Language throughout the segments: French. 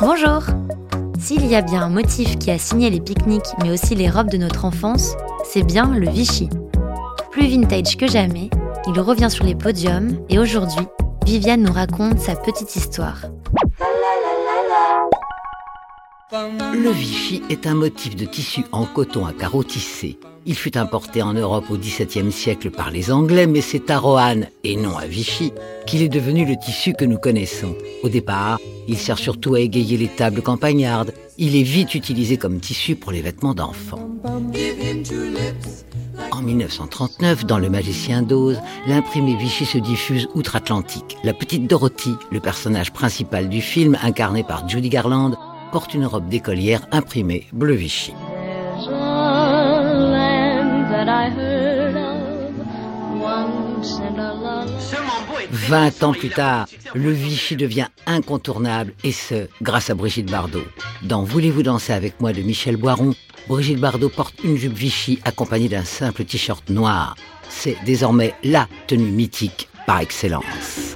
Bonjour S'il y a bien un motif qui a signé les pique-niques mais aussi les robes de notre enfance, c'est bien le Vichy. Plus vintage que jamais, il revient sur les podiums et aujourd'hui, Viviane nous raconte sa petite histoire. Le Vichy est un motif de tissu en coton à carreaux tissés. Il fut importé en Europe au XVIIe siècle par les Anglais, mais c'est à Roanne, et non à Vichy, qu'il est devenu le tissu que nous connaissons. Au départ, il sert surtout à égayer les tables campagnardes. Il est vite utilisé comme tissu pour les vêtements d'enfants. En 1939, dans Le Magicien d'Oz, l'imprimé Vichy se diffuse outre-Atlantique. La petite Dorothy, le personnage principal du film, incarné par Judy Garland, porte une robe d'écolière imprimée bleu Vichy. 20 ans plus tard, le Vichy devient incontournable et ce, grâce à Brigitte Bardot. Dans Voulez-vous danser avec moi de Michel Boiron, Brigitte Bardot porte une jupe Vichy accompagnée d'un simple t-shirt noir. C'est désormais la tenue mythique par excellence.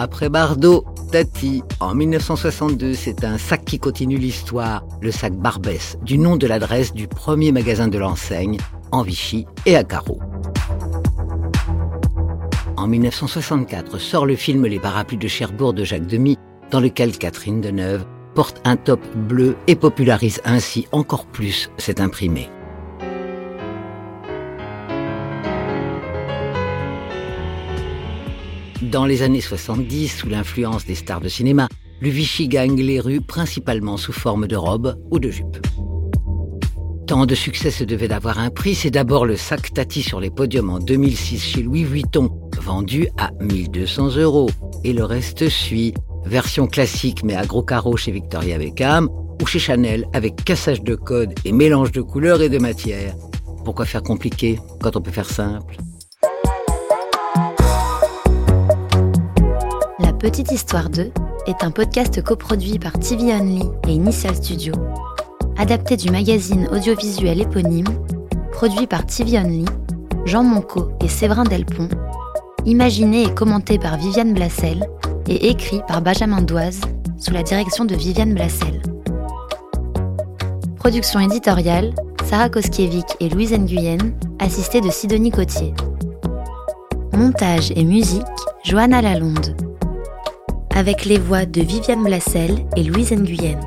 Après Bardot, Tati, en 1962, c'est un sac qui continue l'histoire, le sac Barbès, du nom de l'adresse du premier magasin de l'enseigne, en Vichy et à carreaux. En 1964 sort le film Les parapluies de Cherbourg de Jacques Demy, dans lequel Catherine Deneuve porte un top bleu et popularise ainsi encore plus cet imprimé. Dans les années 70, sous l'influence des stars de cinéma, le Vichy gagne les rues principalement sous forme de robes ou de jupes. Tant de succès se devait d'avoir un prix, c'est d'abord le sac Tati sur les podiums en 2006 chez Louis Vuitton, vendu à 1200 euros. Et le reste suit, version classique mais à gros carreaux chez Victoria Beckham, ou chez Chanel avec cassage de code et mélange de couleurs et de matières. Pourquoi faire compliqué quand on peut faire simple? Petite Histoire 2 est un podcast coproduit par TV Only et Initial Studio, adapté du magazine audiovisuel éponyme, produit par TV Only, Jean Monco et Séverin Delpont, imaginé et commenté par Viviane Blassel et écrit par Benjamin Doise sous la direction de Viviane Blassel. Production éditoriale, Sarah Koskiewicz et Louise Nguyen, assistée de Sidonie Cotier. Montage et musique, Johanna Lalonde avec les voix de Viviane Blassel et Louise Nguyen.